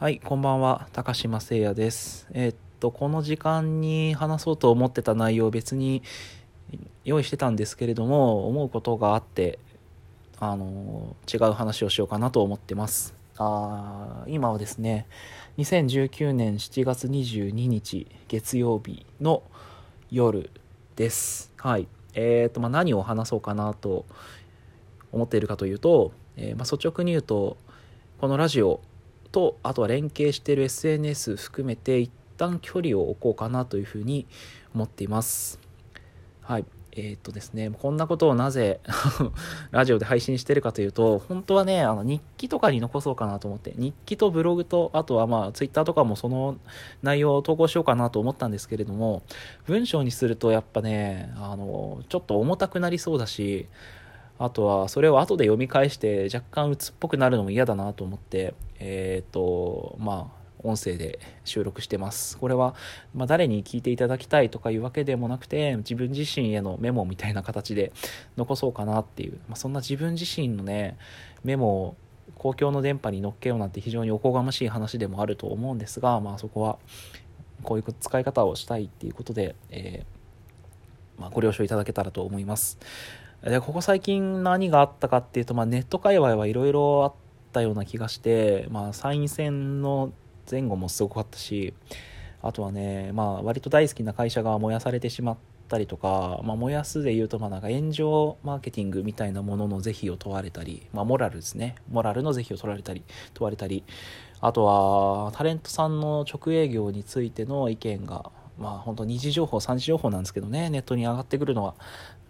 はい、こんばんは、高島誠也です。えーっと、この時間に話そうと思ってた内容、別に用意してたんですけれども、思うことがあって、あの、違う話をしようかなと思ってます。あ今はですね、2019年7月22日、月曜日の夜です。はい。えーっと、まあ、何を話そうかなと思っているかというと、えーまあ、率直に言うと、このラジオとあとは連携している SNS 含めて一旦距離を置こうかなというふうに思っています。はい。えーっとですねこんなことをなぜ ラジオで配信してるかというと本当はねあの日記とかに残そうかなと思って日記とブログとあとはまあツイッターとかもその内容を投稿しようかなと思ったんですけれども文章にするとやっぱねあのちょっと重たくなりそうだしあとはそれを後で読み返して若干鬱っぽくなるのも嫌だなと思ってえっ、とまあ音声で収録してますこれは、まあ、誰に聞いていただきたいとかいうわけでもなくて自分自身へのメモみたいな形で残そうかなっていう、まあ、そんな自分自身のねメモを公共の電波に乗っけようなんて非常におこがましい話でもあると思うんですが、まあ、そこはこういう使い方をしたいっていうことで、えーまあ、ご了承いただけたらと思います。でここ最近何があったかっていうと、まあ、ネット界隈はいろいろあったような気がして、まあ、参院選の前後もすごかったしあとはね、まあ、割と大好きな会社が燃やされてしまったりとか、まあ、燃やすでいうとまあなんか炎上マーケティングみたいなものの是非を問われたり、まあ、モラルですね。モラルの是非を取られたり問われたり。あとはタレントさんの直営業についての意見がまあ本当二次情報三次情報なんですけどねネットに上がってくるのは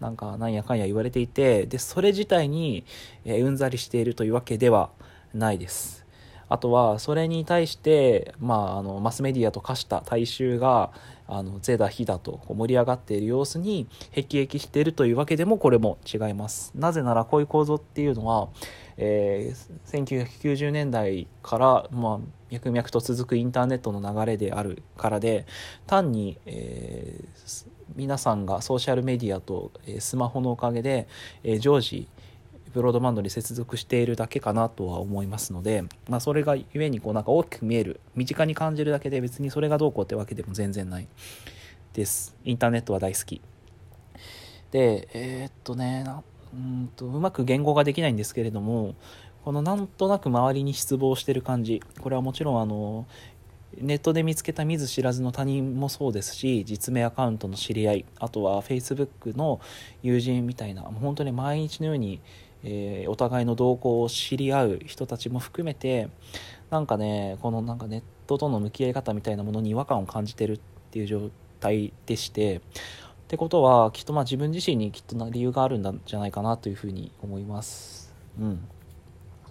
なんかなんやかんや言われていてでそれ自体に、えうんざりしているというわけではないです。あとはそれに対して、まあ、あのマスメディアと化した大衆があの是だ非だと盛り上がっている様子に辟易しているというわけでもこれも違います。なぜならこういう構造っていうのは、えー1990年代から、まあ、脈々と続くインターネットの流れであるからで単に、えー皆さんがソーシャルメディアと、えスマホのおかげで、え常時ブロードバンドに接続しているだけかなとは思いますので、まあ、それがゆえにこうなんか大きく見える身近に感じるだけで別にそれがどうこうってわけでも全然ないです。インターネットは大好き。でえーっとねうんとうまく言語ができないんですけれどもこのなんとなく周りに失望してる感じ。これはもちろんあのネットで見つけた見ず知らずの他人もそうですし実名アカウントの知り合いあとは Facebook の友人みたいな本当に毎日のように、えーお互いの動向を知り合う人たちも含めてなんかねこのなんかネットとの向き合い方みたいなものに違和感を感じてるっていう状態でしてってことはきっとまあ自分自身にきっとな理由があるんじゃないかなというふうに思います。うん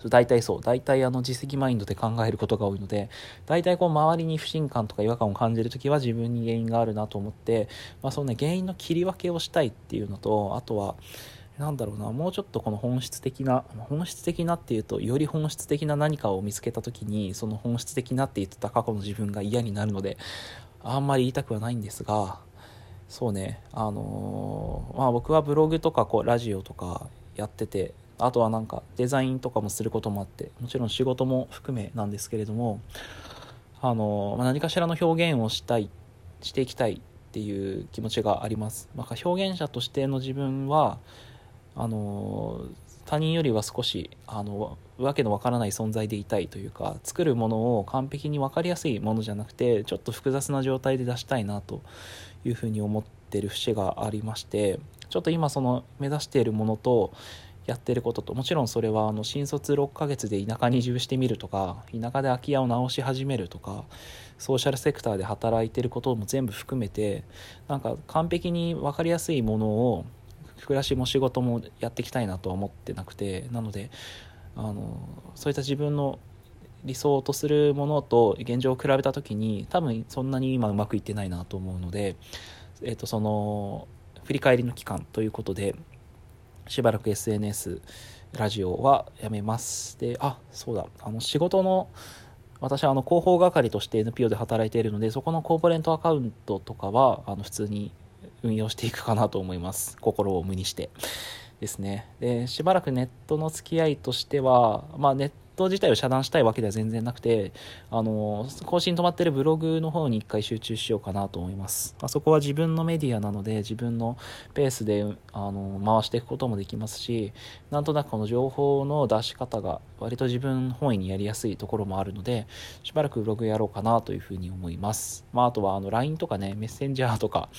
大体そう大体あの自責マインドで考えることが多いので大体こう周りに不信感とか違和感を感じる時は自分に原因があるなと思って、まあ、そのね原因の切り分けをしたいっていうのとあとはなんだろうなもうちょっとこの本質的な本質的なっていうとより本質的な何かを見つけた時にその本質的なって言ってた過去の自分が嫌になるのであんまり言いたくはないんですがそうね。あのーまあ僕はブログとかこうラジオとかやっててあとはなんかデザインとかもすることもあってもちろん仕事も含めなんですけれどもあのーまあ、何かしらの表現をしたいしていきたいっていう気持ちがあります、まあ、表現者としての自分はあの他人よりは少しあのわけのわからない存在でいたいというか作るものを完璧に分かりやすいものじゃなくてちょっと複雑な状態で出したいなというふうに思ってる節がありましてちょっと今その目指しているものとやってることともちろんそれはあの新卒6ヶ月で田舎に移住してみるとか田舎で空き家を直し始めるとかソーシャルセクターで働いてることも全部含めてなんか完璧に分かりやすいものを暮らしも仕事もやっていきたいなとは思ってなくてなのであのそういった自分の理想とするものと現状を比べた時に多分そんなに今うまくいってないなと思うので、えっとその振り返りの期間ということでしばらく SNS ラジオはやめます。であそうだ。あの仕事の私はあの広報係として NPO で働いているのでそこのコーポレントアカウントとかはあの普通に運用していくかなと思います。心を無にして。ですねでしばらくネットの付き合いとしては、まあ、ネット自体を遮断したいわけでは全然なくて、あの、更新止まってるブログの方に一回集中しようかなと思います。あそこは自分のメディアなので、自分のペースで、あの、回していくこともできますし、なんとなくこの情報の出し方が割と自分本位にやりやすいところもあるので、しばらくブログやろうかなというふうに思います。まあ、あとは、あの、LINE とかね、メッセンジャーとか、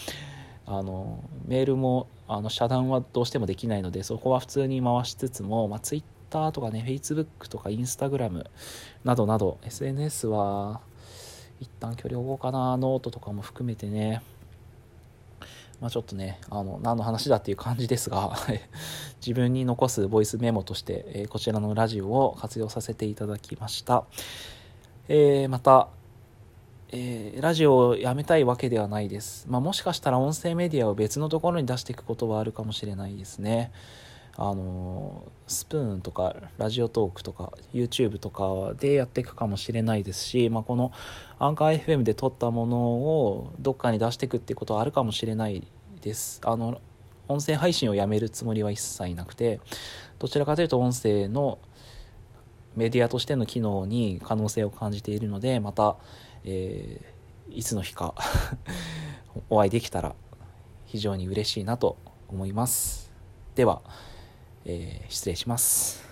あのメールもあの遮断はどうしてもできないのでそこは普通に回しつつも、まあ、Twitter とかね Facebook とか Instagram などなど SNS は一旦距離を置こうかなノートとかも含めてね。まあ、ちょっとねあの何の話だっていう感じですが 自分に残すボイスメモとして、えー、こちらのラジオを活用させていただきました、えー、またえー、ラジオをやめたいわけではないです。まあ、もしかしたら音声メディアを別のところに出していくことはあるかもしれないですね。あのスプーンとかラジオトークとか YouTube とかでやっていくかもしれないですし、まあ、このアンカー FM で撮ったものをどっかに出していくってことはあるかもしれないです。あの音声配信をやめるつもりは一切なくてどちらかというと音声のメディアとしての機能に可能性を感じているのでまたえー、いつの日か お会いできたら非常に嬉しいなと思います。では、えー、失礼します。